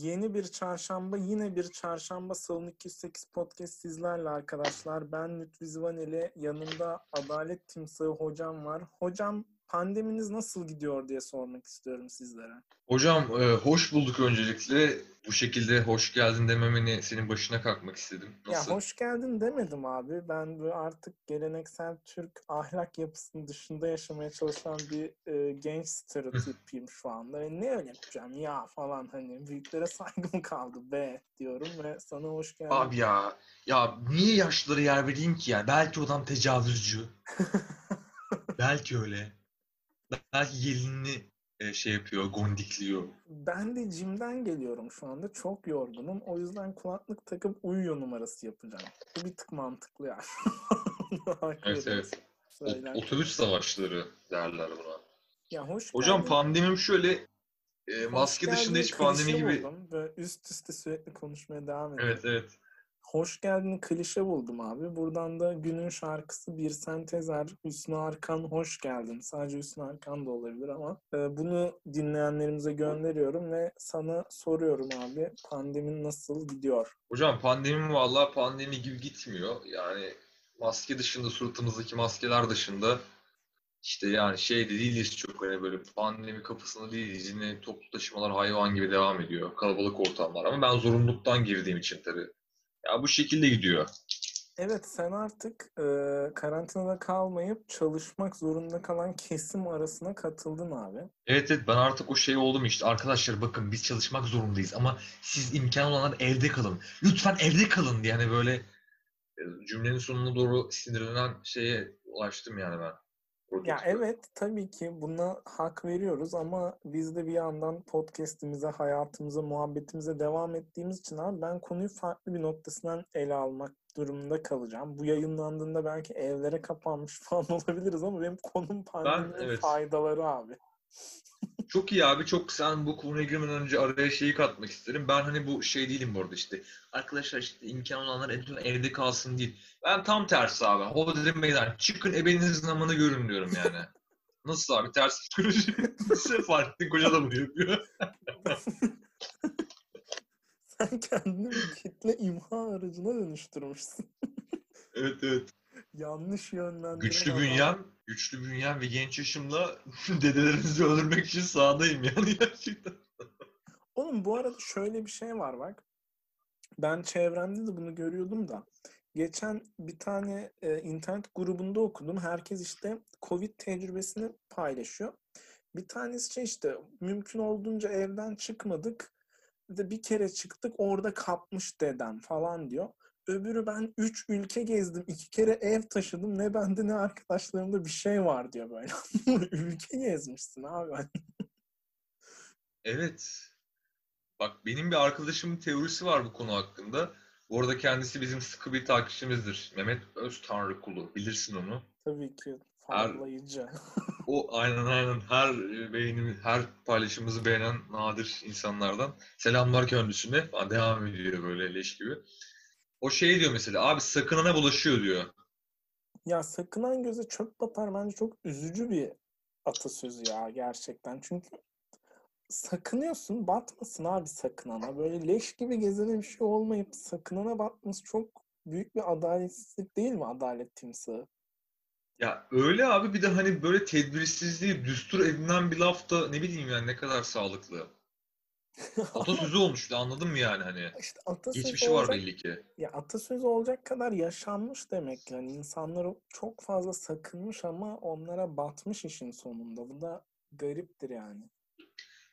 Yeni bir çarşamba, yine bir çarşamba Salon 208 podcast sizlerle arkadaşlar. Ben Lütfi Zivaneli, yanımda Adalet Timsahı hocam var. Hocam pandeminiz nasıl gidiyor diye sormak istiyorum sizlere. Hocam e, hoş bulduk öncelikle. Bu şekilde hoş geldin dememeni senin başına kalkmak istedim. Nasıl? Ya hoş geldin demedim abi. Ben böyle artık geleneksel Türk ahlak yapısının dışında yaşamaya çalışan bir e, genç stereotipiyim şu anda. E, ne yapacağım ya falan hani büyüklere saygım kaldı be diyorum ve sana hoş geldin. Abi ya, ya niye yaşlılara yer vereyim ki yani? Belki o adam tecavüzcü. Belki öyle. Belki gelinini e, şey yapıyor, gondikliyor. Ben de jimden geliyorum şu anda. Çok yorgunum. O yüzden kulaklık takıp uyuyor numarası yapacağım. Bu bir tık mantıklı yani. Evet evet. Söyler. otobüs savaşları derler buna. Ya hoş Hocam geldin. pandemim şöyle e, maske dışında hiç pandemi gibi. buldum. Böyle üst üste sürekli konuşmaya devam ediyorum. Evet evet. Hoş geldin klişe buldum abi. Buradan da günün şarkısı bir sentezer. Hüsnü Arkan hoş geldin. Sadece Hüsnü Arkan da olabilir ama e, bunu dinleyenlerimize gönderiyorum ve sana soruyorum abi. Pandemin nasıl gidiyor? Hocam pandemi vallahi pandemi gibi gitmiyor. Yani maske dışında suratımızdaki maskeler dışında işte yani şey de değiliz çok hani böyle pandemi kapısında değiliz. Yine toplu taşımalar hayvan gibi devam ediyor. Kalabalık ortamlar ama ben zorunluluktan girdiğim için tabii. Ya bu şekilde gidiyor. Evet sen artık e, karantinada kalmayıp çalışmak zorunda kalan kesim arasına katıldın abi. Evet evet ben artık o şey oldum işte. Arkadaşlar bakın biz çalışmak zorundayız ama siz imkan olanlar evde kalın. Lütfen evde kalın diye hani böyle e, cümlenin sonuna doğru sinirlenen şeye ulaştım yani ben. Ya evet tabii ki buna hak veriyoruz ama biz de bir yandan podcast'imize, hayatımıza, muhabbetimize devam ettiğimiz için abi ben konuyu farklı bir noktasından ele almak durumunda kalacağım. Bu yayınlandığında belki evlere kapanmış falan olabiliriz ama benim konum pandeminin evet. faydaları abi. Çok iyi abi. Çok sen bu konuya girmeden önce araya şeyi katmak isterim. Ben hani bu şey değilim bu arada işte. Arkadaşlar işte imkan olanlar evde, evde kalsın değil. Ben tam tersi abi. Hodri meydan. Çıkın ebeninizin namını görün diyorum yani. Nasıl abi? Ters psikoloji. Nasıl Fahrettin Koca da bunu yapıyor. Sen kendini kitle imha aracına dönüştürmüşsün. evet evet. Yanlış yönlendirme. Güçlü bünyem, güçlü bünyem ve genç yaşımla dedelerinizi öldürmek için sahadayım yani gerçekten. Oğlum bu arada şöyle bir şey var bak. Ben çevremde de bunu görüyordum da. Geçen bir tane e, internet grubunda okudum. Herkes işte Covid tecrübesini paylaşıyor. Bir tanesi şey işte mümkün olduğunca evden çıkmadık. Bir de bir kere çıktık orada kapmış dedem falan diyor. Öbürü ben 3 ülke gezdim. iki kere ev taşıdım. Ne bende ne arkadaşlarımda bir şey var diyor böyle. ülke gezmişsin abi. Evet. Bak benim bir arkadaşımın teorisi var bu konu hakkında. Bu arada kendisi bizim sıkı bir takipçimizdir. Mehmet Öztanrıkulu. Bilirsin onu. Tabii ki farlayıcı. O aynen aynen her beğenimi, her paylaşımımızı beğenen nadir insanlardan. Selamlar kendisine. Devam ediyor böyle leş gibi. O şey diyor mesela abi sakınana bulaşıyor diyor. Ya sakınan göze çöp batar bence çok üzücü bir atasözü ya gerçekten. Çünkü sakınıyorsun batmasın abi sakınana. Böyle leş gibi gezene bir şey olmayıp sakınana batması çok büyük bir adaletsizlik değil mi adalet timsahı? Ya öyle abi bir de hani böyle tedbirsizliği düstur edinen bir laf da ne bileyim yani ne kadar sağlıklı. Atasözü olmuş anladın mı yani hani. İşte atasözü Geçmişi var olacak, belli ki. ya atasözü olacak kadar yaşanmış demek yani insanlar çok fazla sakınmış ama onlara batmış işin sonunda. Bu da gariptir yani.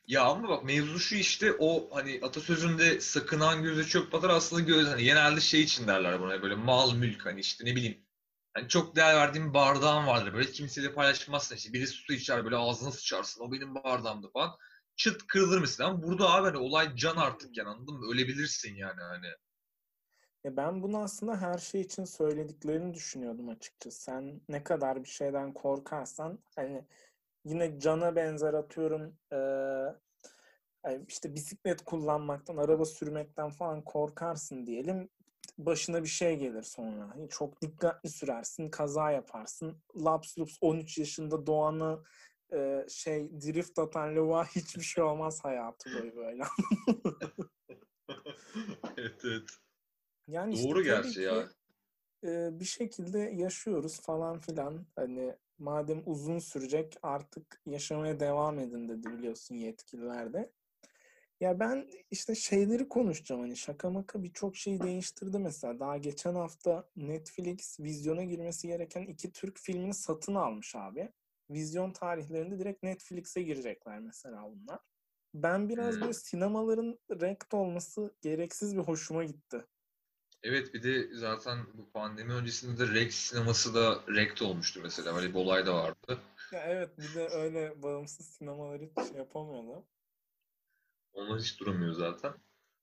Ya ama bak mevzu şu işte o hani atasözünde sakınan göze çöp batar aslında göz hani genelde şey için derler buna böyle mal mülk hani işte ne bileyim hani çok değer verdiğim bardağın vardır böyle kimseyle paylaşmazsın işte birisi su içer böyle ağzına sıçarsın o benim bardağımdı falan çıt kırılır mesela ama burada abi hani olay can artık yani anladın mı ölebilirsin yani hani Ya ben bunu aslında her şey için söylediklerini düşünüyordum açıkçası. Sen ne kadar bir şeyden korkarsan hani yine cana benzer atıyorum ay işte bisiklet kullanmaktan, araba sürmekten falan korkarsın diyelim. Başına bir şey gelir sonra. Hani Çok dikkatli sürersin, kaza yaparsın. Laps lups 13 yaşında doğanı eee, şey drift atan lavuğa hiçbir şey olmaz hayatı boyu böyle. Yani işte Doğru tabii gerçi ki ya. e, bir şekilde yaşıyoruz falan filan. Hani madem uzun sürecek artık yaşamaya devam edin dedi biliyorsun yetkililer de. Ya ben işte şeyleri konuşacağım hani şaka maka birçok şey değiştirdi mesela. Daha geçen hafta Netflix vizyona girmesi gereken iki Türk filmini satın almış abi. Vizyon tarihlerinde direkt Netflix'e girecekler mesela bunlar. Ben biraz Hmm. böyle sinemaların rekt olması gereksiz bir hoşuma gitti. Evet bir de zaten bu pandemi öncesinde de Rex sineması da rekt olmuştu mesela. Öyle bir olay da vardı. Ya evet bir de öyle bağımsız sinemalar hiç şey yapamıyorlar. Onlar hiç duramıyor zaten.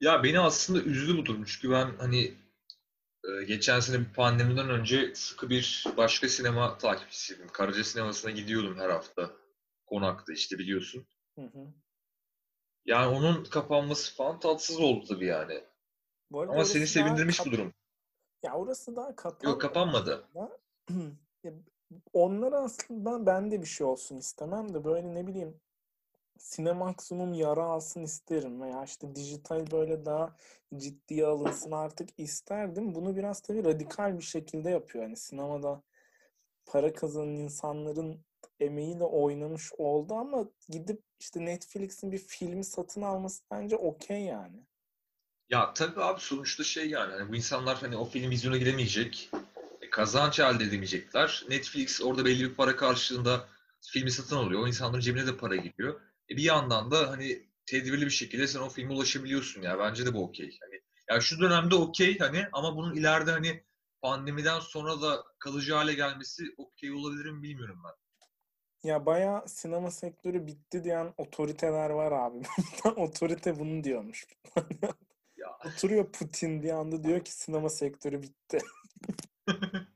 Ya beni aslında üzdü bu durum. Çünkü ben hani geçen sene bir pandemiden önce sıkı bir başka sinema takipçisiydim. Karaca sinemasına gidiyordum her hafta. Konakta işte biliyorsun. Hı hı. Yani onun kapanması falan tatsız oldu tabii yani. Bu arada Ama seni sevindirmiş kap- bu durum. Ya orası daha kapanmadı. Yok kapanmadı. onlar aslında ben de bir şey olsun istemem de böyle ne bileyim Sinemaksimum yara alsın isterim veya işte dijital böyle daha ciddiye alınsın artık isterdim. Bunu biraz tabii radikal bir şekilde yapıyor. Yani sinemada para kazanan insanların emeğiyle oynamış oldu ama gidip işte Netflix'in bir filmi satın alması bence okey yani. Ya tabii abi sonuçta şey yani hani bu insanlar hani o film vizyona giremeyecek. e, Kazanç elde edemeyecekler. Netflix orada belli bir para karşılığında filmi satın alıyor. O insanların cebine de para giriyor. E bir yandan da hani tedbirli bir şekilde sen o filme ulaşabiliyorsun ya. Bence de bu okey. Hani ya şu dönemde okey hani ama bunun ileride hani pandemiden sonra da kalıcı hale gelmesi okey olabilir mi bilmiyorum ben. Ya bayağı sinema sektörü bitti diyen otoriteler var abi. Otorite bunu diyormuş. Ya Oturuyor Putin bir anda diyor ki sinema sektörü bitti.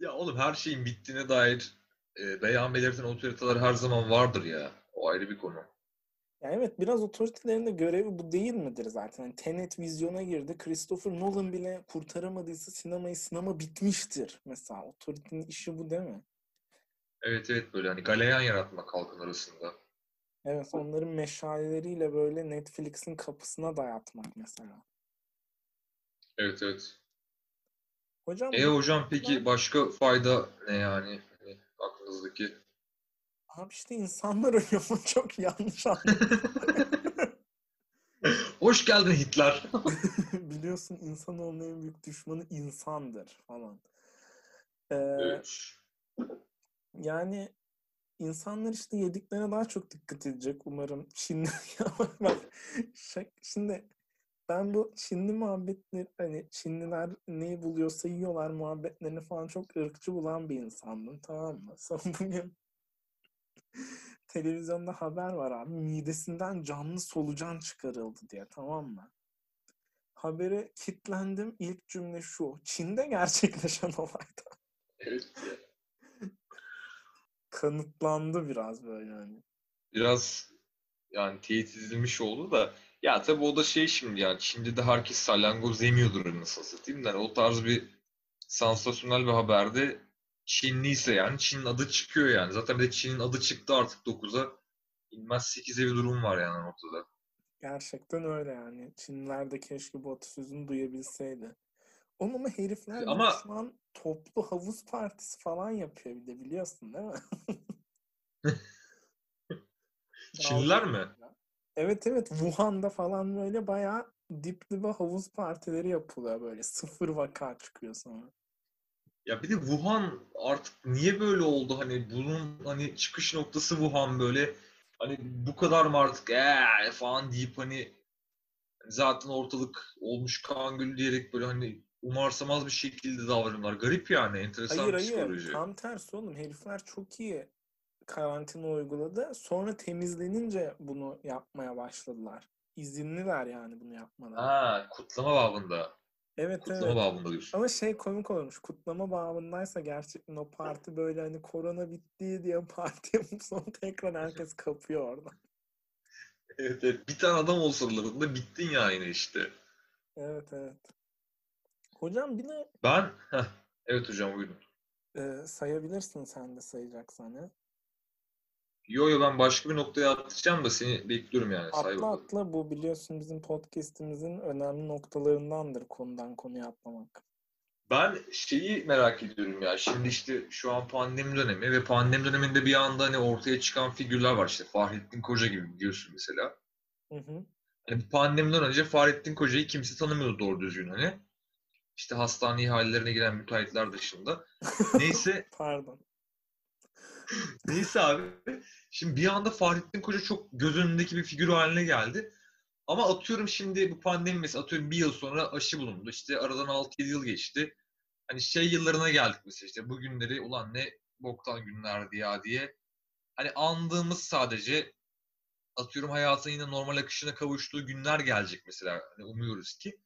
ya oğlum her şeyin bittiğine dair e, beyan belirten otoriteler her zaman vardır ya. O ayrı bir konu. Ya evet biraz otoritelerin de görevi bu değil midir zaten? Yani Tenet vizyona girdi. Christopher Nolan bile kurtaramadıysa sinemayı sinema bitmiştir. Mesela otoritenin işi bu değil mi? Evet evet böyle hani galeyan yaratmak halkın arasında. Evet onların meşaleleriyle böyle Netflix'in kapısına dayatmak mesela. Evet evet. Hocam E hocam peki başka fayda ne yani? Hani aklınızdaki? Abi işte insanlar ölüyor mu çok yanlış anladım. Hoş geldin Hitler. Biliyorsun insanoğlunun en büyük düşmanı insandır falan. Ee, Evet. Yani insanlar işte yediklerine daha çok dikkat edecek umarım. Şimdi bak şimdi ben bu Çinli muhabbetleri hani Çinliler neyi buluyorsa yiyorlar muhabbetlerini falan çok ırkçı bulan bir insandım tamam mı? Sonra bugün televizyonda haber var abi. Midesinden canlı solucan çıkarıldı diye tamam mı? Habere kitlendim. İlk cümle şu. Çin'de gerçekleşen olayda. Evet. kanıtlandı biraz böyle hani. Biraz yani teyit edilmiş oldu da. Ya tabii o da şey şimdi yani Çin'de de herkes salyangoz yemiyordur nasıl satayım yani o tarz bir sansasyonel bir haberde Çinliyse yani Çin'in adı çıkıyor yani. Zaten bir de Çin'in adı çıktı artık 9'a. İnmez 8'e bir durum var yani ortada. Gerçekten öyle yani. Çinliler de keşke bu atasözünü duyabilseydi. Oğlum ama herifler Ama şu an toplu havuz partisi falan yapıyor bir de biliyorsun değil mi? Çinliler mi? Evet evet Wuhan'da falan böyle bayağı dip dibe havuz partileri yapılıyor böyle. Sıfır vaka çıkıyor sonra. Ya bir de Wuhan artık niye böyle oldu? Hani bunun hani çıkış noktası Wuhan böyle hani bu kadar mı artık eee falan deyip hani zaten ortalık olmuş kan gölü diyerek böyle hani umursamaz bir şekilde davranıyorlar. Garip yani enteresan Hayır bir hayır psikoloji. tam tersi oğlum herifler çok iyi karantina uyguladı. Sonra temizlenince bunu yapmaya başladılar. İzinliler yani bunu yapmadan. Ha kutlama babında. Evet Kutlama evet. babında diyorsun. Ama şey komik olmuş. Kutlama bağımındaysa gerçekten o parti böyle hani korona bitti diye parti yapıp sonra tekrar herkes kapıyor orada. Evet, evet. Bir tane adam olsa aralarında bittin ya yine işte. Evet evet. Hocam bir de Ben heh, evet hocam buyurun. e, sayabilirsin sen de sayacaksan ya. Yo yo ben başka bir noktaya atlayacağım da seni bekliyorum yani. Atla atla bu biliyorsun bizim podcast'imizin önemli noktalarındandır konudan konuya atlamak. Ben şeyi merak ediyorum ya. Şimdi işte şu an pandemi dönemi ve pandemi döneminde bir anda hani ortaya çıkan figürler var işte. Fahrettin Koca gibi biliyorsun mesela. Hı hı. Hani pandemiden önce Fahrettin Koca'yı kimse tanımıyordu doğru düzgün hani. İşte hastane ihalelerine giren müteahhitler dışında. Neyse Pardon. Neyse abi. Şimdi bir anda Fahrettin Koca çok göz önündeki bir figür haline geldi. Ama atıyorum şimdi bu pandemi mesela atıyorum bir yıl sonra aşı bulundu. İşte aradan 6-7 yıl geçti. Hani şey yıllarına geldik mesela işte bu günleri ulan ne boktan günlerdi ya diye. Hani andığımız sadece atıyorum hayatın yine normal akışına kavuştuğu günler gelecek mesela. Hani umuyoruz ki.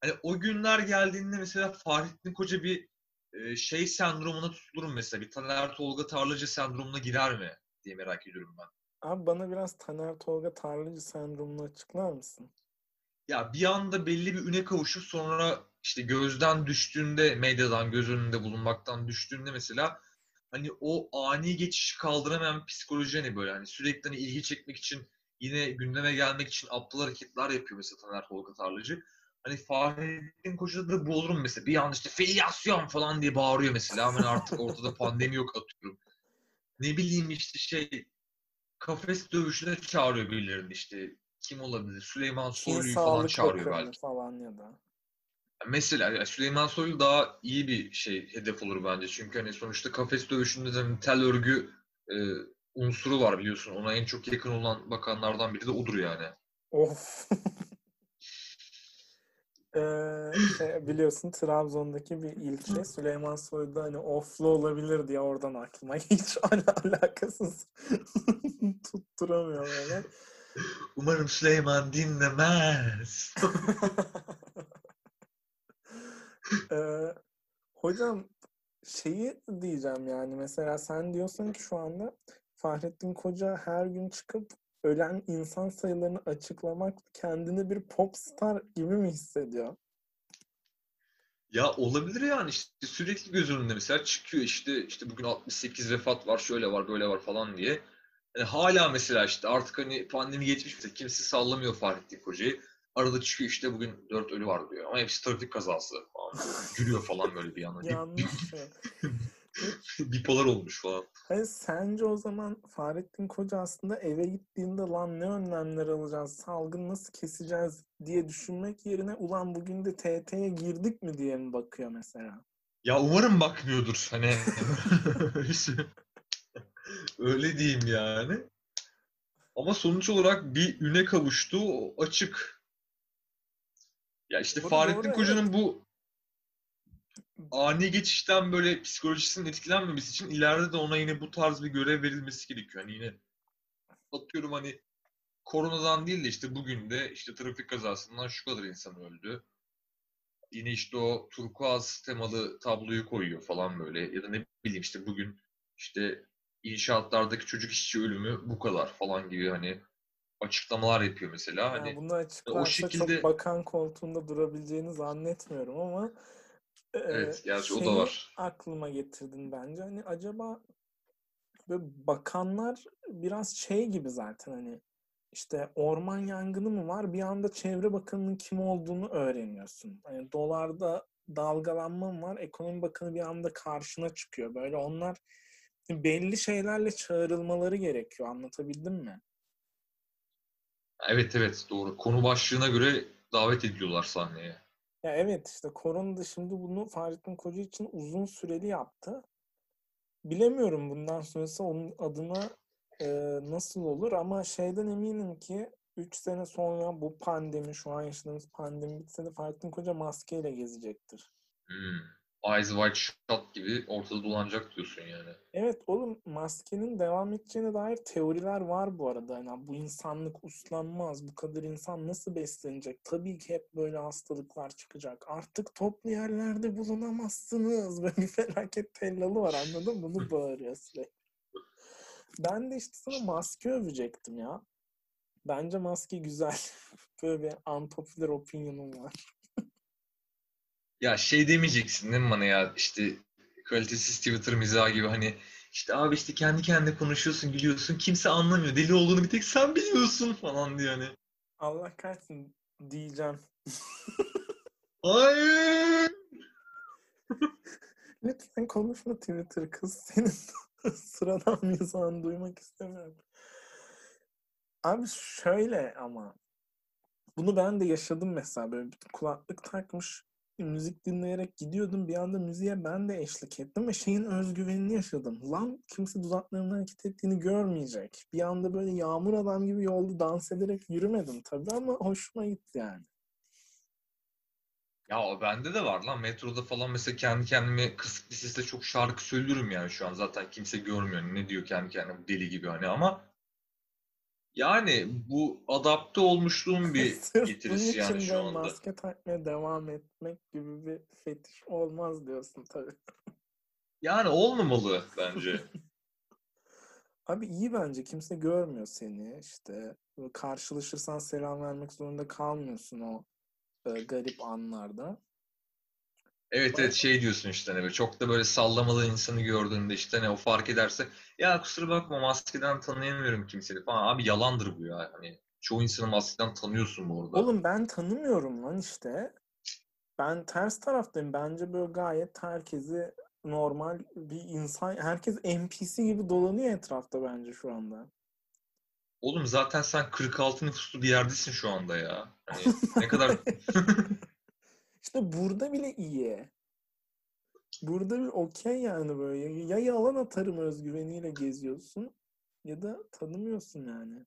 Hani o günler geldiğinde mesela Fahrettin Koca bir şey sendromuna tutulur mu mesela? Bir Taner Tolga Tarlacı sendromuna girer mi diye merak ediyorum ben. Abi bana biraz Taner Tolga Tarlacı sendromunu açıklar mısın? Ya bir anda belli bir üne kavuşup sonra işte gözden düştüğünde, medyadan göz önünde bulunmaktan düştüğünde mesela hani o ani geçişi kaldıramayan psikoloji hani böyle hani sürekli hani ilgi çekmek için yine gündeme gelmek için aptal hareketler yapıyor mesela Taner Tolga Tarlacı. Hani Fahrettin Koca'da da bu olur mu mesela? Bir anda işte filyasyon falan diye bağırıyor mesela. Hani artık ortada pandemi yok atıyorum. Ne bileyim işte şey kafes dövüşüne çağırıyor birilerini işte. Kim olabilir? Süleyman Soylu'yu falan çağırıyor belki. falan ya da. Mesela Süleyman Soylu daha iyi bir şey hedef olur bence. Çünkü hani sonuçta kafes dövüşünde de tel örgü e, unsuru var biliyorsun. Ona en çok yakın olan bakanlardan biri de odur yani. Of. Şey, biliyorsun Trabzon'daki bir ilçe Süleyman Soylu hani oflu olabilir diye oradan aklıma hiç ala alakasız tutturamıyor böyle. Umarım Süleyman dinlemez. Ee, hocam şeyi diyeceğim yani mesela sen diyorsun ki şu anda Fahrettin Koca her gün çıkıp ölen insan sayılarını açıklamak kendini bir popstar gibi mi hissediyor? Ya olabilir yani işte sürekli göz önünde mesela çıkıyor işte işte bugün 68 vefat var şöyle var böyle var falan diye. Yani hala mesela işte artık hani pandemi geçmiş mesela kimse sallamıyor Fahrettin Koca'yı. Arada çıkıyor işte bugün 4 ölü var diyor ama hepsi trafik kazası falan. Gülüyor falan böyle bir yandan. Yanlış şey. Bipolar olmuş falan. Hayır, sence o zaman Fahrettin Koca aslında eve gittiğinde lan ne önlemler alacağız, salgın nasıl keseceğiz diye düşünmek yerine ulan bugün de TT'ye girdik mi diye mi bakıyor mesela? Ya umarım bakmıyordur hani. Öyle diyeyim yani. Ama sonuç olarak bir üne kavuştu açık. Ya işte Doğru, Fahrettin doğru, Koca'nın bu ani geçişten böyle psikolojisinin etkilenmemesi için ileride de ona yine bu tarz bir görev verilmesi gerekiyor. Hani yine atıyorum hani koronadan değil de işte bugün de işte trafik kazasından şu kadar insan öldü. Yine işte o turkuaz temalı tabloyu koyuyor falan böyle. Ya da ne bileyim işte bugün işte inşaatlardaki çocuk işçi ölümü bu kadar falan gibi hani açıklamalar yapıyor mesela. Hani Yani bunu açıklarsa şekilde- çok bakan koltuğunda durabileceğini zannetmiyorum ama Evet, gerçi o da var. aklıma getirdin bence. Hani acaba böyle bakanlar biraz şey gibi zaten hani işte orman yangını mı var? Bir anda Çevre Bakanı'nın kim olduğunu öğreniyorsun. Hani dolarda dalgalanma mı var? Ekonomi Bakanı bir anda karşına çıkıyor. Böyle onlar belli şeylerle çağrılmaları gerekiyor. Anlatabildim mi? evet evet doğru. Konu başlığına göre davet ediliyorlar sahneye. Ya evet işte korona da şimdi bunu Fahrettin Koca için uzun süreli yaptı. Bilemiyorum bundan sonrası onun adına e, nasıl olur ama şeyden eminim ki 3 sene sonra bu pandemi, şu an yaşadığımız pandemi bitse de Fahrettin Koca maskeyle gezecektir. Hmm. Eyes Wide Shut gibi ortada dolanacak diyorsun yani. Evet oğlum maskenin devam edeceğine dair teoriler var bu arada. Yani bu insanlık uslanmaz. Bu kadar insan nasıl beslenecek? Tabii ki hep böyle hastalıklar çıkacak. Artık toplu yerlerde bulunamazsınız. Böyle bir felaket tellalı var anladın mı? Bunu bağırıyor sürekli. Ben de işte sana maske övecektim ya. Bence maske güzel. Böyle bir unpopular opinion'um var. Ya şey demeyeceksin değil mi bana ya işte kalitesiz Twitter mizahı gibi hani İşte abi işte kendi kendine konuşuyorsun, gülüyorsun. Kimse anlamıyor. Deli olduğunu bir tek sen biliyorsun falan diyor hani. Allah kahretsin diyeceğim. Hayır. Lütfen konuşma Twitter kız. Senin sıradan mizahını duymak istemiyorum. Abi şöyle ama bunu ben de yaşadım mesela böyle bir kulaklık takmış müzik dinleyerek gidiyordum. Bir anda müziğe ben de eşlik ettim ve şeyin özgüvenini yaşadım. Lan kimse dudaklarının hareket ettiğini görmeyecek. Bir anda böyle yağmur adam gibi yolda dans ederek yürümedim tabii ama hoşuma gitti yani. Ya bende de var lan. Metroda falan mesela kendi kendime kısık bir sesle çok şarkı söylüyorum yani şu an. Zaten kimse görmüyor ne diyor kendi kendine deli gibi hani ama yani bu adapte olmuşluğum bir getirisi yani şu anda. maske takmaya devam etmek gibi bir fetiş olmaz diyorsun tabii. Yani olmamalı bence. Abi iyi bence kimse görmüyor seni işte karşılaşırsan selam vermek zorunda kalmıyorsun o e, garip anlarda. Evet evet şey diyorsun işte hani böyle çok da böyle sallamalı insanı gördüğünde işte hani o fark ederse ya kusura bakma maskeden tanıyamıyorum kimseyi falan. Abi yalandır bu ya. Hani çoğu insanı maskeden tanıyorsun bu arada. Oğlum ben tanımıyorum lan işte. Ben ters taraftayım. Bence böyle gayet herkesi normal bir insan, herkes NPC gibi dolanıyor etrafta bence şu anda. Oğlum zaten sen 46 nüfuslu bir yerdesin şu anda ya. Hani ne kadar İşte burada bile iyi. Burada bir okey yani böyle. Ya yalan atarım özgüveniyle geziyorsun ya da tanımıyorsun yani.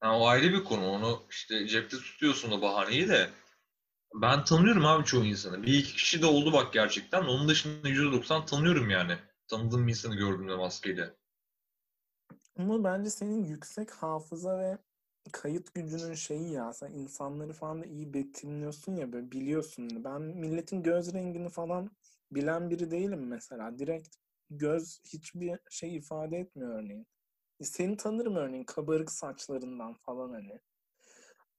Ha, o ayrı bir konu. Onu işte cepte tutuyorsun o bahaneyi de. Ben tanıyorum abi çoğu insanı. Bir iki kişi de oldu bak gerçekten. Onun dışında %90 tanıyorum yani. Tanıdığım bir insanı gördüğümde maskeyle. Ama bence senin yüksek hafıza ve kayıt gücünün şeyi ya. Sen insanları falan da iyi betimliyorsun ya böyle biliyorsun. Ben milletin göz rengini falan bilen biri değilim mesela. Direkt göz hiçbir şey ifade etmiyor örneğin. Seni tanırım örneğin kabarık saçlarından falan hani.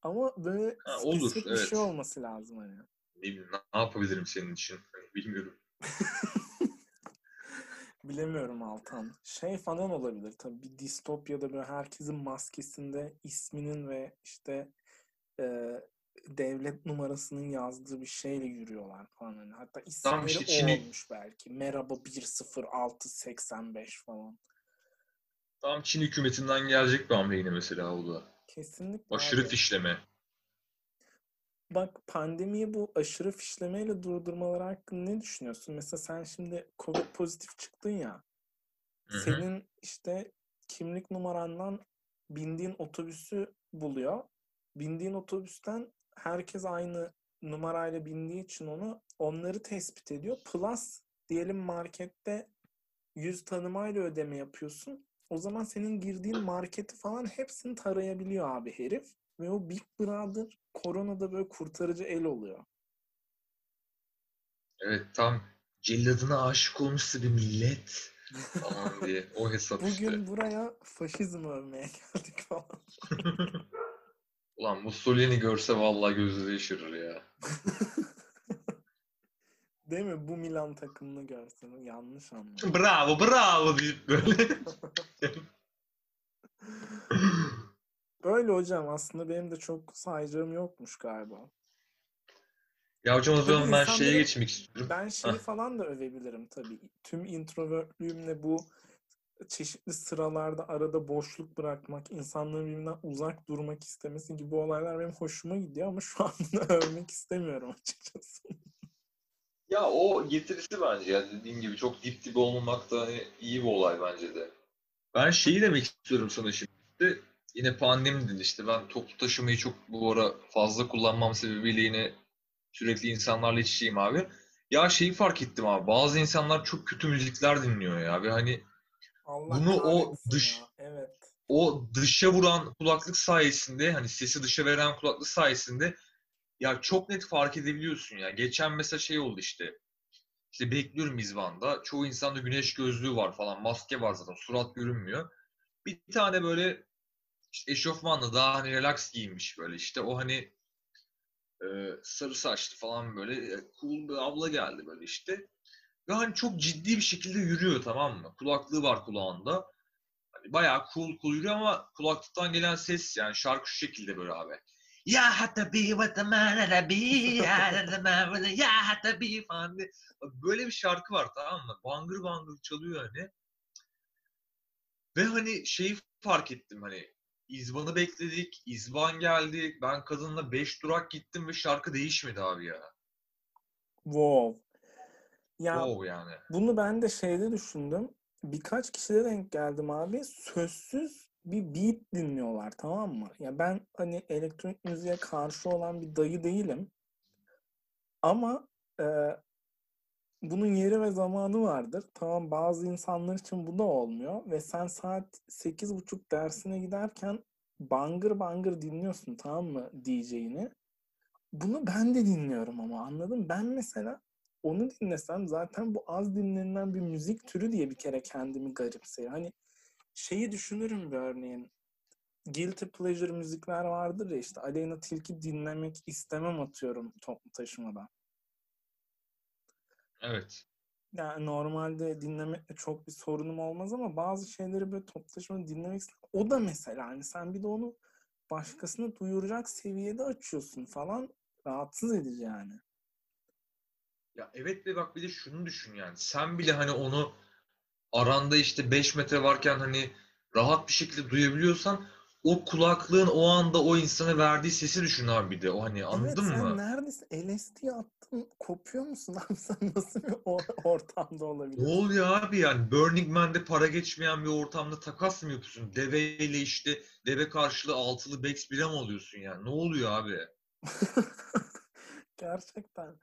Ama böyle Ha, olur, spesifik bir şey evet. olması lazım hani. Ne ne yapabilirim senin için? Hani Bilmiyorum. Bilemiyorum Altan. Şey falan olabilir tabii bir distopyada böyle herkesin maskesinde isminin ve işte e, devlet numarasının yazdığı bir şeyle yürüyorlar falan hani. Hatta Tamam isimleri işte o Çin'i- olmuş belki. Merhaba 10685 falan. Tam Çin hükümetinden gelecek bir hamle yine mesela o da. Kesinlikle Aşırı abi. fişleme. Bak pandemiyi bu aşırı fişlemeyle durdurmaları hakkında ne düşünüyorsun? Mesela sen şimdi Covid pozitif çıktın ya. Hı hı. Senin işte kimlik numarandan bindiğin otobüsü buluyor. Bindiğin otobüsten herkes aynı numarayla bindiği için onu onları tespit ediyor. Plus diyelim markette yüz tanımayla ödeme yapıyorsun. O zaman senin girdiğin marketi falan hepsini tarayabiliyor abi herif. Ve o Big Brother koronada böyle kurtarıcı el oluyor. Evet tam celladına aşık olmuşsa bir millet falan diye. O hesap işte. Bugün buraya faşizm övmeye geldik falan. Ulan Mussolini görse vallahi gözleri yaşarır ya. Değil mi? Bu Milan takımını görsen yanlış anladım. Bravo bravo deyip böyle. Öyle hocam aslında benim de çok sayacağım yokmuş galiba. ya hocam o zaman ben şeye geçmek istiyorum. Ben şeyi falan da övebilirim tabii. Tüm introvertlüğümle bu çeşitli sıralarda arada boşluk bırakmak, insanların birbirinden uzak durmak istemesi gibi olaylar benim hoşuma gidiyor ama şu an bunu övmek istemiyorum açıkçası. Ya o getirisi bence ya dediğim gibi çok dip dibe olmamak da hani iyi bir olay bence de. Ben şeyi demek istiyorum sana şimdi. Yine pandemiden işte ben toplu taşımayı çok bu ara fazla kullanmam sebebiyle yine sürekli insanlarla iç içeyim abi. Ya şeyi fark ettim abi. Bazı insanlar çok kötü müzikler dinliyor ya ve hani Allah Bunu o dış- ya. Evet. o dışa vuran kulaklık sayesinde hani sesi dışa veren kulaklık sayesinde ya çok net fark edebiliyorsun ya. Geçen mesela şey oldu işte. İşte bekliyorum izbanda. Çoğu insanda güneş gözlüğü var falan. Maske var zaten. Surat görünmüyor. Bir tane böyle eşofmanla daha hani relax giyinmiş böyle işte o hani e, sarı saçlı falan böyle e, cool bir abla geldi böyle işte. Ve hani çok ciddi bir şekilde yürüyor tamam mı? Kulaklığı var kulağında. Hani bayağı cool cool yürüyor ama kulaklıktan gelen ses yani şarkı şu şekilde böyle abi. Ya hatta be what the man the man ya hatta be falan diye. Böyle bir şarkı var tamam mı? Bangır bangır çalıyor hani. Ve hani şeyi fark ettim hani İzban'ı bekledik. İzban geldi. Ben kadınla 5 durak gittim ve şarkı değişmedi abi ya. Wow. Ya Wow yani. bunu ben de şeyde düşündüm. Birkaç kişide denk geldim abi. Sözsüz bir beat dinliyorlar tamam mı? Ya ben hani elektronik müziğe karşı olan bir dayı değilim. Ama e, bunun yeri ve zamanı vardır. Tamam bazı insanlar için bu da olmuyor. Ve sen saat 8.30 dersine giderken bangır bangır dinliyorsun tamam mı DJ'ini. Bunu ben de dinliyorum ama anladın? Ben mesela onu dinlesem zaten bu az dinlenilen bir müzik türü diye bir kere kendimi garipserim. Hani şeyi düşünürüm bir örneğin. Guilty pleasure müzikler vardır ya işte Aleyna Tilki dinlemek istemem atıyorum toplu taşımada. Evet. Yani normalde dinlemekle çok bir sorunum olmaz ama bazı şeyleri böyle toplu taşımada dinlemek. O da mesela hani sen bir de onu başkasına duyuracak seviyede açıyorsun falan rahatsız edici yani. Ya evet ve bak bir de şunu düşün yani. Sen bile hani onu aranda işte 5 metre varken hani rahat bir şekilde duyabiliyorsan o kulaklığın o anda o insana verdiği sesi düşün abi bir de. O hani anladın evet, sen mı? neredesin? LSD attın. Kopuyor musun abi? Sen nasıl bir or- ortamda Ne olabilirsin? oluyor abi yani Burning Man'de para geçmeyen bir ortamda takas mı yapıyorsun? Deveyle işte deve karşılığı altılı Bex bira mı alıyorsun yani? Ne oluyor abi? Gerçekten.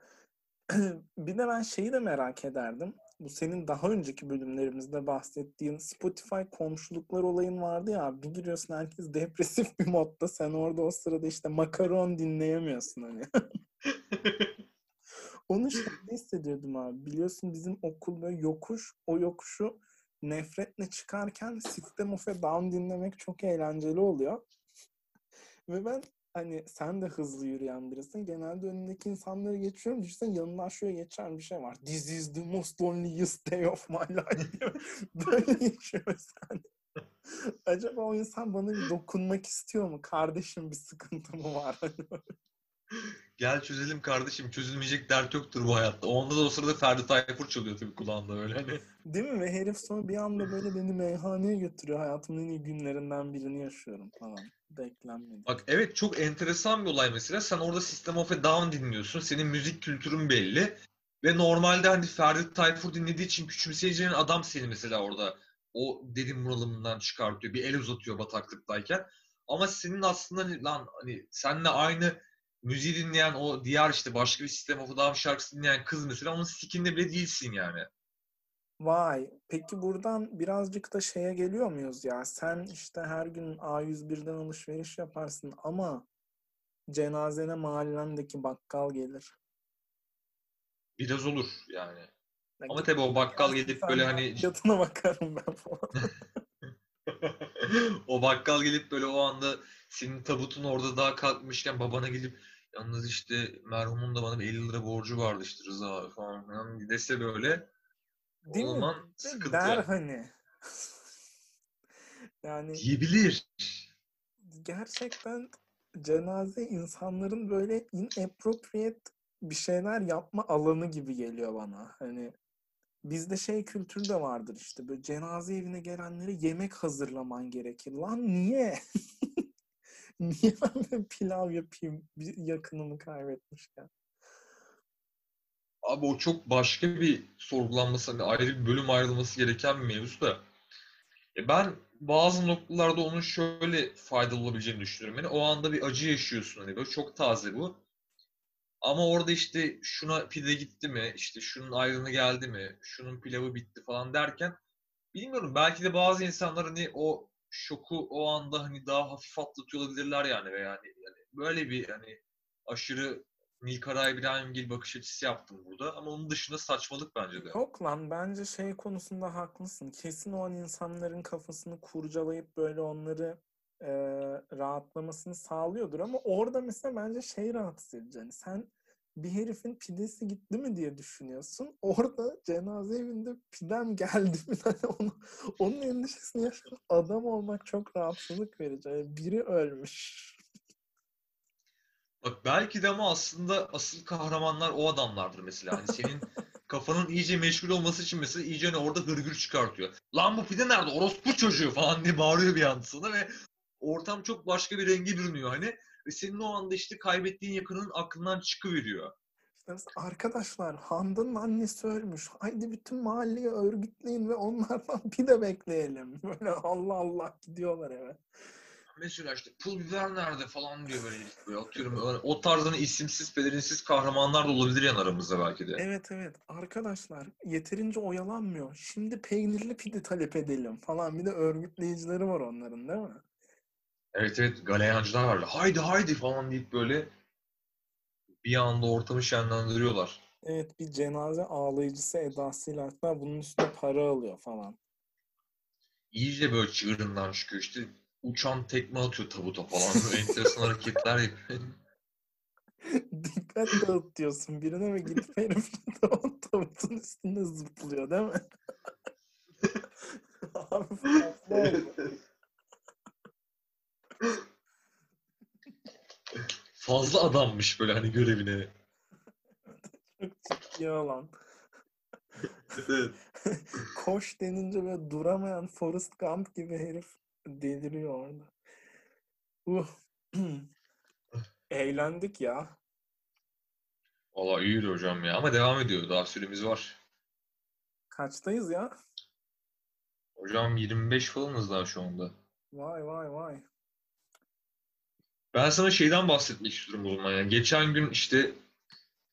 Bir de ben şeyi de merak ederdim. Bu senin daha önceki bölümlerimizde bahsettiğin Spotify komşuluklar olayın vardı ya. Bir giriyorsun herkes depresif bir modda. Sen orada o sırada işte makaron dinleyemiyorsun hani. Onu şeyde hissediyordum abi. Biliyorsun bizim okul böyle yokuş. O yokuşu nefretle çıkarken System of a Down dinlemek çok eğlenceli oluyor. Ve ben hani sen de hızlı yürüyen birisin. Genelde önündeki insanları geçiyorum. Düşünsene yanından şöyle geçen bir şey var. This is the most loneliest day of my life. Böyle geçiyor sen. Acaba o insan bana bir dokunmak istiyor mu? Kardeşim bir sıkıntı mı var? Gel çözelim kardeşim. Çözülmeyecek dert yoktur bu hayatta. Onda da o sırada Ferdi Tayfur çalıyor tabii kulağında öyle hani. Değil mi? Ve herif sonra bir anda böyle beni meyhaneye götürüyor. Hayatımın en iyi günlerinden birini yaşıyorum falan. Beklenmedik. Bak evet çok enteresan bir olay mesela. Sen orada System of a Down dinliyorsun. Senin müzik kültürün belli. Ve normalde hani Ferdi Tayfur dinlediği için küçümseyeceğin adam seni mesela orada o derin bunalımından çıkartıyor. Bir el uzatıyor bataklıktayken. Ama senin aslında hani lan hani seninle aynı müziği dinleyen o diğer işte başka bir System of a Down şarkısı dinleyen kız mesela onun sikinde bile değilsin yani. Vay. Peki buradan birazcık da şeye geliyor muyuz ya? Sen işte her gün A101'den alışveriş yaparsın ama cenazene mahallendeki bakkal gelir. Biraz olur yani. Ya Ama tabii o bakkal gelip böyle hani Fiyatına bakarım ben falan. o bakkal gelip böyle o anda senin tabutun orada daha kalkmışken babana gelip yalnız işte merhumun da bana bir 50 lira borcu vardı işte Rıza abi falan filan dese böyle Değil o mi? sıkıntı. Der hani. yani Diyebilir. gerçekten cenaze insanların böyle inappropriate bir şeyler yapma alanı gibi geliyor bana. Hani bizde şey kültürü de vardır işte böyle cenaze evine gelenlere yemek hazırlaman gerekir. Lan niye? Niye ben de pilav yapayım yakınımı kaybetmişken? Abi o çok başka bir sorgulanması, hani ayrı bir bölüm ayrılması gereken bir mevzu da. E ben bazı noktalarda onun şöyle faydalı olabileceğini düşünüyorum. Yani o anda bir acı yaşıyorsun hani böyle çok taze bu. Ama orada işte şuna pide gitti mi, işte şunun ayrını geldi mi, şunun pilavı bitti falan derken bilmiyorum belki de bazı insanlar hani o şoku o anda hani daha hafif atlatıyor olabilirler yani ve yani, yani böyle bir hani aşırı Nilkara İbrahimgil bakış açısı yaptım burada ama onun dışında saçmalık bence de. Yok lan bence şey konusunda haklısın. Kesin o an insanların kafasını kurcalayıp böyle onları e, rahatlamasını sağlıyordur ama orada mesela bence şey rahatsız edici. Hani sen bir herifin pidesi gitti mi diye düşünüyorsun. Orada cenaze evinde pidem geldi mi? Hani onu, onun endişesini yaşayan adam olmak çok rahatsızlık verici. Yani biri ölmüş. Bak belki de ama aslında asıl kahramanlar o adamlardır mesela. Hani senin kafanın iyice meşgul olması için mesela iyice hani orada hırgür çıkartıyor. Lan bu pide nerede? Orospu çocuğu falan diye bağırıyor bir anda sana ve ortam çok başka bir rengi bürünüyor hani. Ve senin o anda işte kaybettiğin yakının aklından çıkıveriyor. İşte arkadaşlar Handan'ın annesi ölmüş. Haydi bütün mahalleyi örgütleyin ve onlardan pide bekleyelim. Böyle Allah Allah gidiyorlar eve. Mesela işte pul biber nerede falan diyor böyle atıyorum. Yani o tarzdan isimsiz pelerinsiz kahramanlar da olabilir yan aramızda belki de. Evet evet arkadaşlar yeterince oyalanmıyor. Şimdi peynirli pide talep edelim falan. Bir de örgütleyicileri var onların değil mi? Evet evet galeyancılar var. Haydi haydi falan deyip böyle bir anda ortamı şenlendiriyorlar. Evet bir cenaze ağlayıcısı edasıyla hatta bunun üstüne para alıyor falan. İyice böyle çığırından çıkıyor işte uçan tekme atıyor tabuta falan. Böyle enteresan hareketler yapıyor. Dikkat dağıt diyorsun birine ve gidip herifin de o tabutun üstünde zıplıyor değil mi? Abi fazla oldu. Fazla adammış böyle hani görevine. Çok ciddi olan. Koş denince böyle duramayan Forrest Gump gibi herif deliriyor orada. Uh. Eğlendik ya. Valla iyiydi hocam ya ama devam ediyor. Daha süremiz var. Kaçtayız ya? Hocam 25 falanız daha şu anda. Vay vay vay. Ben sana şeyden bahsetmek istiyorum o zaman. Yani geçen gün işte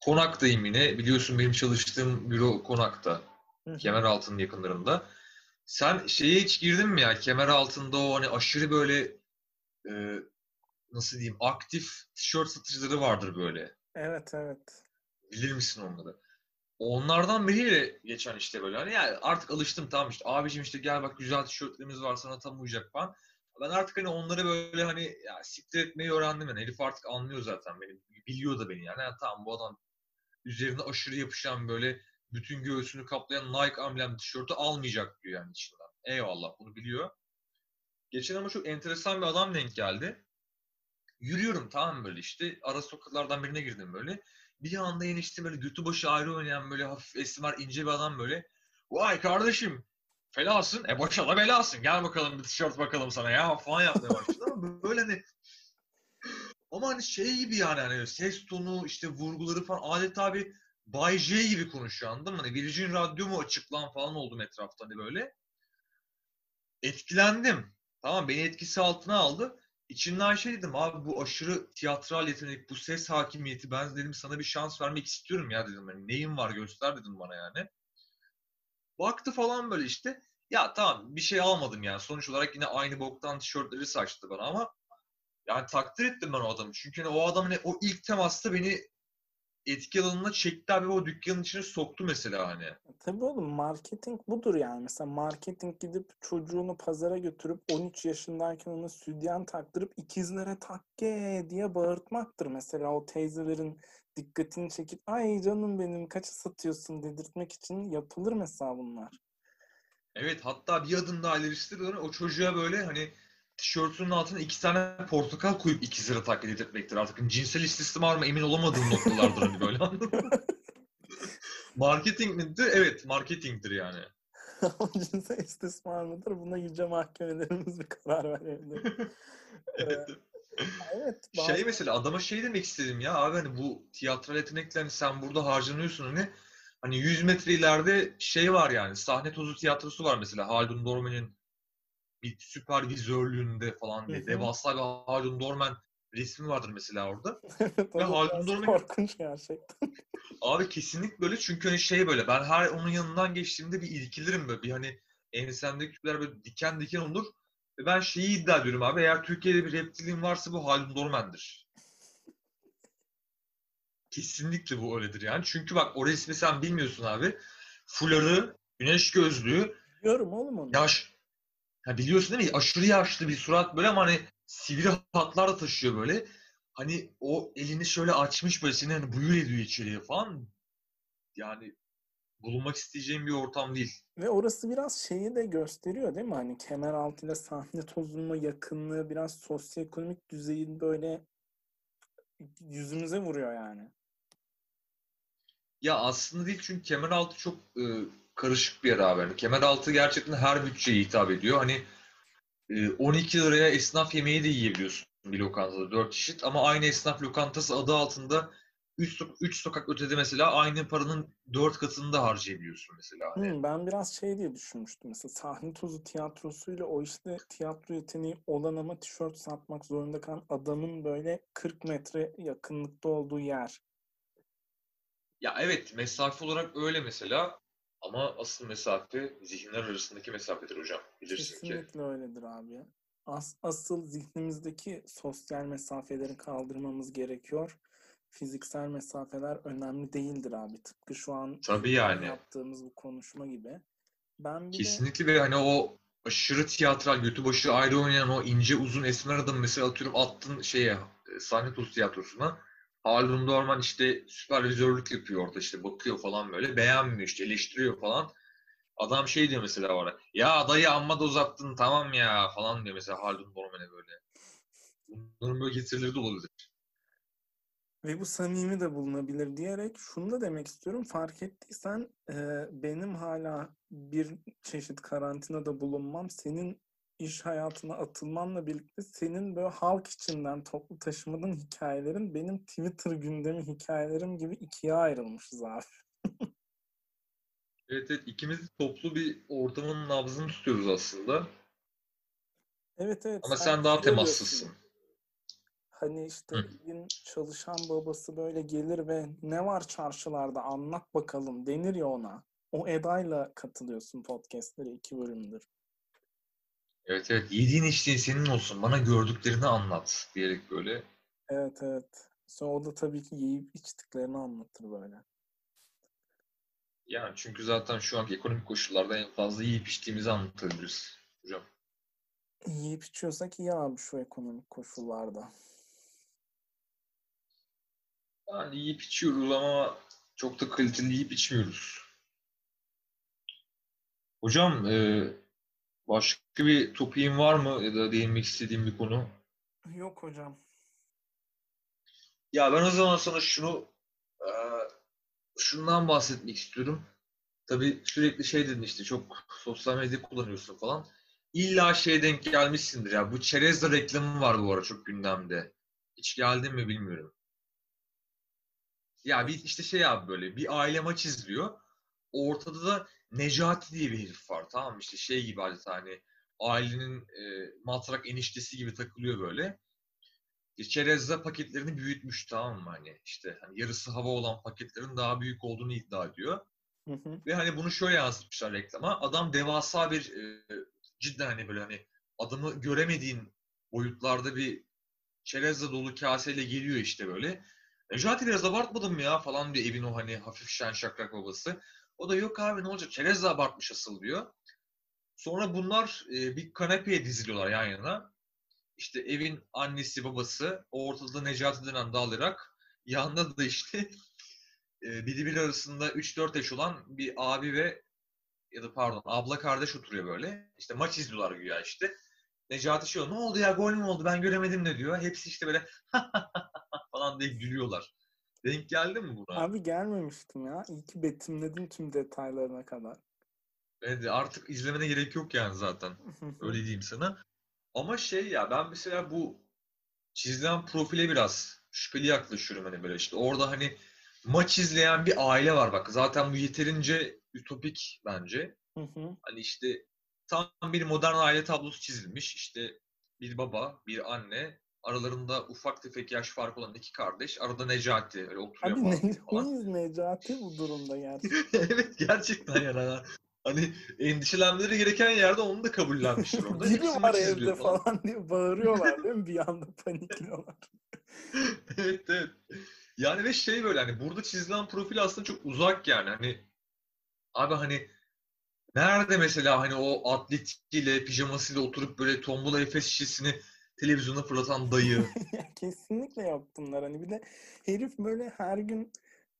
konaktayım yine. Biliyorsun benim çalıştığım büro konakta. Hı. Kemeraltı'nın yakınlarında. Sen şeye hiç girdin mi ya? Kemeraltı'nda o hani aşırı böyle e, nasıl diyeyim aktif tişört satıcıları vardır böyle. Evet evet. Bilir misin onları? Onlardan biriyle geçen işte böyle hani yani artık alıştım tamam işte abicim işte gel bak güzel tişörtlerimiz var sana tam uyacak falan. Ben artık hani onları böyle hani ya siktir etmeyi öğrendim yani. Herif artık anlıyor zaten beni. Biliyor da beni yani. yani tamam bu adam üzerine aşırı yapışan böyle bütün göğsünü kaplayan Nike amblem tişörtü almayacak diyor yani içinden. Eyvallah bunu biliyor. Geçen ama çok enteresan bir adam denk geldi. Yürüyorum tamam böyle işte. Ara sokaklardan birine girdim böyle. Bir anda enişte böyle götü başı ayrı oynayan böyle hafif esmer ince bir adam böyle. Vay kardeşim felasın. E boşa da belasın. Gel bakalım bir tişört bakalım sana ya falan yapmaya başladı ama böyle hani ama hani şey gibi yani hani ses tonu işte vurguları falan adeta bir Bay J gibi konuşuyor anladın mı? Hani Virgin Radyo mu açıklan falan oldum etrafta hani böyle. Etkilendim. Tamam beni etkisi altına aldı. İçinden şey dedim abi bu aşırı tiyatral yetenek, bu ses hakimiyeti ben dedim sana bir şans vermek istiyorum ya dedim. Hani neyin var göster dedim bana yani. Baktı falan böyle işte. Ya tamam bir şey almadım yani. Sonuç olarak yine aynı boktan tişörtleri saçtı bana ama yani takdir ettim ben o adamı. Çünkü hani o adam hani o ilk temasta beni etki alanına çekti abi o dükkanın içine soktu mesela hani. Tabii oğlum marketing budur yani. Mesela marketing gidip çocuğunu pazara götürüp 13 yaşındayken ona sütyen taktırıp ikizlere takke diye bağırtmaktır. Mesela o teyzelerin dikkatini çekip ay canım benim kaça satıyorsun dedirtmek için yapılır mesela bunlar. Evet hatta bir adım daha ilerisi o çocuğa böyle hani tişörtünün altına iki tane portakal koyup ikizlere taklit etmektir. Artık hani cinsel istismar mı emin olamadığım noktalardır hani böyle? Marketing midir? Evet marketingdir yani. Ama cinsel istismar mıdır? Buna yüce mahkemelerimiz bir karar verebilir. Ee, evet. Şey bazı- mesela adama şey demek istedim ya abi hani bu tiyatral yeteneklerini sen burada harcanıyorsun hani hani 100 metre ileride şey var yani sahne tozu tiyatrosu var mesela Haldun Dorman'ın bir süpervizörlüğünde falan diye devasa bir Haldun Dorman resmi vardır mesela orada. Ve biraz Dorman'ın korkunç gerçekten. Abi kesinlikle böyle çünkü hani şey böyle ben her onun yanından geçtiğimde bir irkilirim böyle bir hani ensemdeki tüyler böyle diken diken olur. Ve ben şeyi iddia ediyorum abi eğer Türkiye'de bir reptilin varsa bu Haldun Dorman'dır. Kesinlikle bu öyledir yani. Çünkü bak o resmi sen bilmiyorsun abi. Fuları, güneş gözlüğü, Biliyorum oğlum onu. yaş. Ha biliyorsun değil mi? Aşırı yaşlı bir surat böyle ama hani sivri hatlar da taşıyor böyle. hani o elini şöyle açmış böyle seni hani buyur ediyor içeriye falan. Yani bulunmak isteyeceğim bir ortam değil. Ve orası biraz şeyi de gösteriyor değil mi? Hani kemer ile sahne tozunma yakınlığı biraz sosyoekonomik düzeyin böyle yüzümüze vuruyor yani. Ya aslında değil çünkü kemeraltı çok e, karışık bir yer abi. Yani kemeraltı gerçekten her bütçeye hitap ediyor. Hani e, 12 liraya esnaf yemeği de yiyebiliyorsun bir lokantada 4 çeşit ama aynı esnaf lokantası adı altında 3 3 sokak ötede mesela aynı paranın 4 katını da harcayabiliyorsun mesela. Hani. Hmm, ben biraz şey diye düşünmüştüm mesela sahne tozu tiyatrosuyla o işte tiyatro yeteneği olan ama tişört satmak zorunda kalan adamın böyle 40 metre yakınlıkta olduğu yer. Ya evet mesafe olarak öyle mesela ama asıl mesafe zihinler arasındaki mesafedir hocam. Bilirsin Kesinlikle ki. Kesinlikle öyledir abi. As asıl zihnimizdeki sosyal mesafeleri kaldırmamız gerekiyor. Fiziksel mesafeler önemli değildir abi. Tıpkı şu an Tabii yani. yaptığımız bu konuşma gibi. Ben bir Kesinlikle de... ve hani o aşırı tiyatral, götü başı ayrı oynayan o ince uzun esmer adam mesela atıyorum attın şeye e, sahne toz tiyatrosuna Harun Dorman işte süpervizörlük yapıyor orada işte bakıyor falan böyle beğenmiyor işte eleştiriyor falan. Adam şey diyor mesela bana ya dayı amma da uzattın tamam ya falan diyor mesela Harun Dorman'e böyle. Bunların böyle getirileri de olabilir. Ve bu samimi de bulunabilir diyerek şunu da demek istiyorum. Fark ettiysen e, benim hala bir çeşit karantinada bulunmam senin iş hayatına atılmanla birlikte senin böyle halk içinden toplu taşımadan hikayelerin benim Twitter gündemi hikayelerim gibi ikiye ayrılmışız abi. evet evet ikimiz toplu bir ortamın nabzını tutuyoruz aslında. Evet evet. Ama sen, sen daha temassızsın. Hani işte bir çalışan babası böyle gelir ve ne var çarşılarda anlat bakalım denir ya ona. O edayla katılıyorsun podcastlere iki bölümdür. Evet evet. Yediğin içtiğin senin olsun. Bana gördüklerini anlat diyerek böyle. Evet evet. Sonra o da tabii ki yiyip içtiklerini anlatır böyle. Yani çünkü zaten şu anki ekonomik koşullarda en fazla yiyip içtiğimizi anlatabiliriz hocam. Yiyip içiyorsak iyi abi şu ekonomik koşullarda. Yani yiyip içiyoruz ama çok da kaliteli yiyip içmiyoruz. Hocam e, Başka bir topiğin var mı ya da değinmek istediğim bir konu? Yok hocam. Ya ben o zaman sana şunu e, şundan bahsetmek istiyorum. Tabii sürekli şey dedin işte çok sosyal medya kullanıyorsun falan. İlla şeye denk gelmişsindir ya. Bu çerezle reklamı var bu ara çok gündemde. Hiç geldin mi bilmiyorum. Ya bir işte şey abi böyle bir aile maç izliyor. Ortada da Necati diye bir herif var tamam mı? İşte şey gibi adeta hani ailenin e, matrak eniştesi gibi takılıyor böyle. E, paketlerini büyütmüş tamam mı? Hani işte hani yarısı hava olan paketlerin daha büyük olduğunu iddia ediyor. Hı hı. Ve hani bunu şöyle yansıtmışlar reklama. Adam devasa bir e, cidden hani böyle hani adamı göremediğin boyutlarda bir çerezle dolu kaseyle geliyor işte böyle. Necati biraz abartmadın mı ya falan diyor evin o hani hafif şen şakrak babası. O da yok abi ne olacak çerezle abartmış asıl diyor. Sonra bunlar e, bir kanepeye diziliyorlar yan yana. İşte evin annesi babası, ortada Necati denen dalarak, yanında da işte e, birbiri arasında 3-4 yaş olan bir abi ve ya da pardon abla kardeş oturuyor böyle. İşte maç izliyorlar güya işte. Necati şey ne oldu ya gol mü oldu ben göremedim ne diyor. Hepsi işte böyle falan diye gülüyorlar. Denk geldi mi buna? Abi gelmemiştim ya. İyi ki betimledin tüm detaylarına kadar. Evet artık izlemene gerek yok yani zaten. Öyle diyeyim sana. Ama şey ya ben mesela bu çizilen profile biraz şüpheli yaklaşıyorum hani böyle işte orada hani maç izleyen bir aile var bak zaten bu yeterince ütopik bence. Hani işte tam bir modern aile tablosu çizilmiş işte bir baba bir anne Aralarında ufak tefek yaş farkı olan iki kardeş. Arada Necati öyle oturuyor Abi ne, falan. Necati bu durumda gerçekten. evet gerçekten yani. Hani endişelenmeleri gereken yerde onu da kabullenmişler orada. Biri var evde falan. falan diye bağırıyorlar değil mi? Bir anda panikliyorlar. evet evet. Yani ve şey böyle hani burada çizilen profil aslında çok uzak yani. Hani abi hani nerede mesela hani o atletiyle pijamasıyla oturup böyle tombula Efes şişesini televizyona fırlatan dayı. Kesinlikle bunlar. Hani bir de herif böyle her gün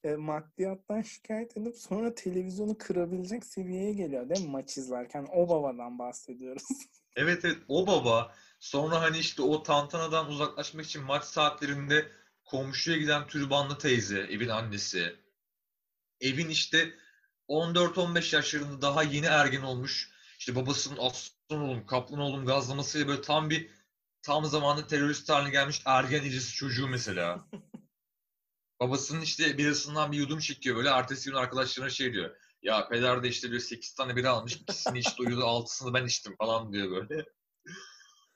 e, maddiyattan şikayet edip sonra televizyonu kırabilecek seviyeye geliyor değil mi maç izlerken? O babadan bahsediyoruz. Evet evet o baba sonra hani işte o tantanadan uzaklaşmak için maç saatlerinde komşuya giden türbanlı teyze, evin annesi. Evin işte 14-15 yaşlarında daha yeni ergen olmuş. İşte babasının aslan oğlum, kaplan oğlum gazlamasıyla böyle tam bir tam zamanlı terörist haline gelmiş ergen irisi çocuğu mesela. Babasının işte birisinden bir yudum çekiyor böyle. Ertesi gün arkadaşlarına şey diyor. Ya peder de işte bir 8 tane bira almış. ikisini içti uyudu. Altısını ben içtim falan diyor böyle.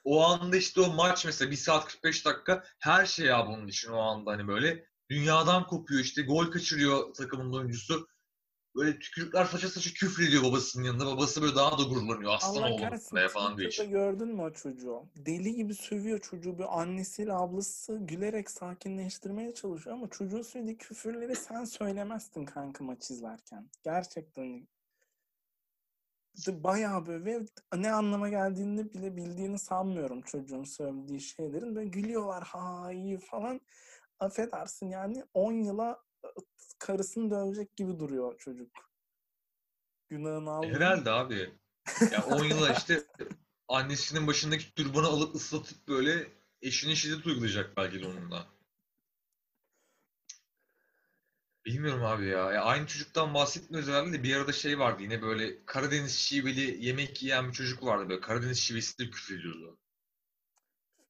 O anda işte o maç mesela 1 saat 45 dakika her şey ya bunun için o anda hani böyle. Dünyadan kopuyor işte gol kaçırıyor takımın oyuncusu. Böyle tükürükler saça saça küfür ediyor babasının yanında. Babası böyle daha da gururlanıyor. Aslan Allah oğlum falan Twitter'da işte. gördün mü o çocuğu? Deli gibi sövüyor çocuğu. Bir annesiyle ablası gülerek sakinleştirmeye çalışıyor ama çocuğun söylediği küfürleri sen söylemezsin kanka maç izlerken. Gerçekten bayağı böyle ne anlama geldiğini bile bildiğini sanmıyorum çocuğun söylediği şeylerin. Böyle gülüyorlar ha iyi falan. Affedersin yani 10 yıla karısını dövecek gibi duruyor çocuk. Günahını almıyor. Herhalde abi. Ya 10 yıla işte annesinin başındaki türbanı alıp ıslatıp böyle eşine şiddet uygulayacak belki de onunla. Bilmiyorum abi ya. ya. Aynı çocuktan bahsetmiyoruz herhalde de bir arada şey vardı yine böyle Karadeniz şiveli yemek yiyen bir çocuk vardı böyle Karadeniz şivesiyle küfür ediyordu.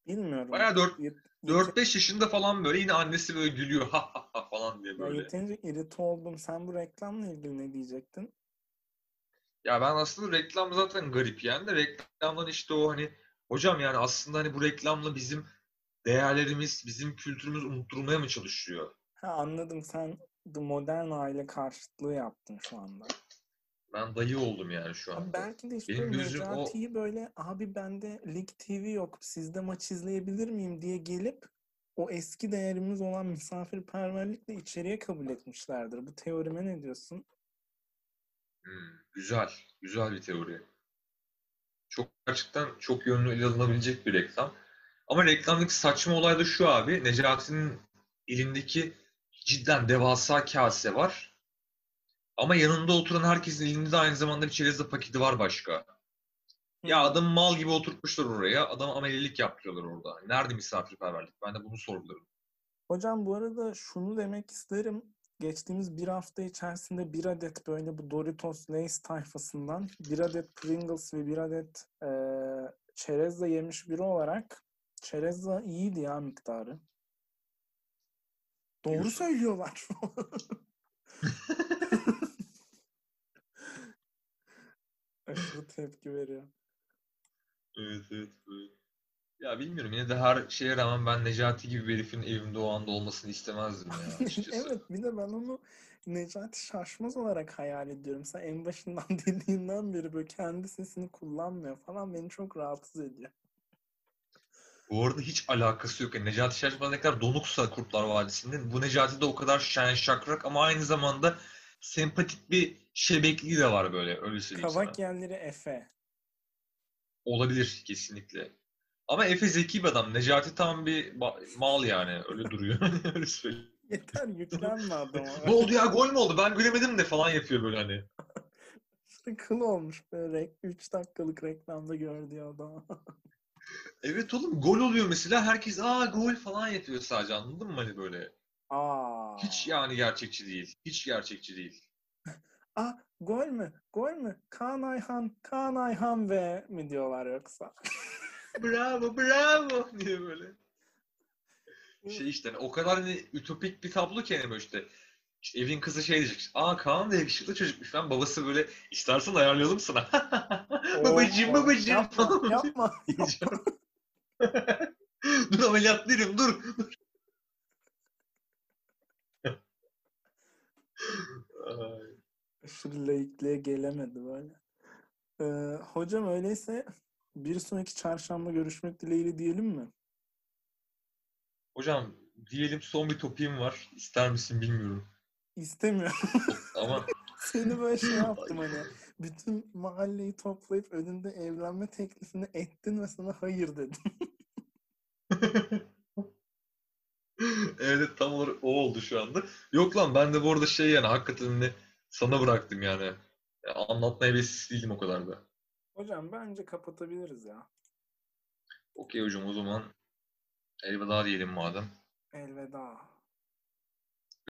Bilmiyorum. Dört- Yet- 4-5 yaşında falan böyle yine annesi böyle gülüyor ha ha ha falan diye Ya böyle. yeterince irite oldum. Sen bu reklamla ilgili ne diyecektin? Ya ben aslında reklam zaten garip yani de reklamdan işte o hani hocam yani aslında hani bu reklamla bizim değerlerimiz, bizim kültürümüz unutturmaya mı çalışıyor? Ha anladım. Sen The modern aile karşıtlığı yaptın şu anda. Ben dayı oldum yani şu anda. belki de işte Benim gözüm o- böyle abi bende Lig TV yok sizde maç izleyebilir miyim diye gelip o eski değerimiz olan misafirperverlikle içeriye kabul etmişlerdir. Bu teorime ne diyorsun? Hmm, güzel, güzel bir teori. Çok gerçekten çok yönlü ele alınabilecek bir reklam. Ama reklamdaki saçma olay da şu abi. Necati'nin elindeki cidden devasa kase var. Ama yanında oturan herkesin elinde de aynı zamanda bir çerezle paketi var başka. Ya adam mal gibi oturtmuşlar oraya. Adam amelilik yaptırıyorlar orada. Nerede misafirperverlik? Ben de bunu sorgularım. Hocam bu arada şunu demek isterim. Geçtiğimiz bir hafta içerisinde bir adet böyle bu Doritos Lay's tayfasından bir adet Pringles ve bir adet eee çerezle yemiş biri olarak çerezle iyiydi ya miktarı. Doğru söylüyorlar. Aşırı tepki veriyor. Evet, evet, evet. Ya bilmiyorum yine de her şeye rağmen ben Necati gibi bir herifin evimde o anda olmasını istemezdim ya açıkçası. Evet bir de ben onu Necati Şaşmaz olarak hayal ediyorum. Sen en başından dediğinden beri böyle kendi sesini kullanmıyor falan beni çok rahatsız ediyor. Bu arada hiç alakası yok. Yani Necati Şaşmaz ne kadar donuksa Kurtlar Vadisi'nde bu Necati de o kadar şen şakrak ama aynı zamanda sempatik bir şebekliği de var böyle öyle söyleyeyim sana. Kavak yerleri Efe. Olabilir kesinlikle. Ama Efe zeki bir adam. Necati tam bir mal yani. Öyle duruyor. öyle söyleyeyim. Yeter yüklenme adama. Ne oldu ya gol mü oldu? Ben göremedim de falan yapıyor böyle hani. Aşırı kıl olmuş böyle 3 dakikalık reklamda gördüğü adam. Evet oğlum gol oluyor mesela. Herkes aa gol falan yapıyor sadece anladın mı hani böyle. Aa. Hiç yani gerçekçi değil. Hiç gerçekçi değil. Aa gol mü? Gol mü? Kaan Ayhan, Kaan Ayhan ve mi diyorlar yoksa? bravo bravo diye böyle. Şey işte hani o kadar hani ütopik bir tablo ki hani böyle işte. Evin kızı şey diyecek. Aa Kaan da yakışıklı çocukmuş falan. Babası böyle istersen ayarlayalım sana. babacığım babacığım Yapma, falan. yapma. Diyeceğim. dur ameliyat değilim dur. dur. Aşırı laikliğe gelemedi böyle. Ee, hocam öyleyse bir sonraki çarşamba görüşmek dileğiyle diyelim mi? Hocam diyelim son bir topiğim var. İster misin bilmiyorum. İstemiyorum. Ama Seni böyle şey yaptım hani. Bütün mahalleyi toplayıp önünde evlenme teklifini ettin ve sana hayır dedim. evet tam olarak o oldu şu anda. Yok lan ben de bu arada şey yani hakikaten ne sana bıraktım yani. Ya, anlatma hevesiz değilim o kadar da. Hocam bence kapatabiliriz ya. Okey hocam o zaman elveda diyelim madem. Elveda.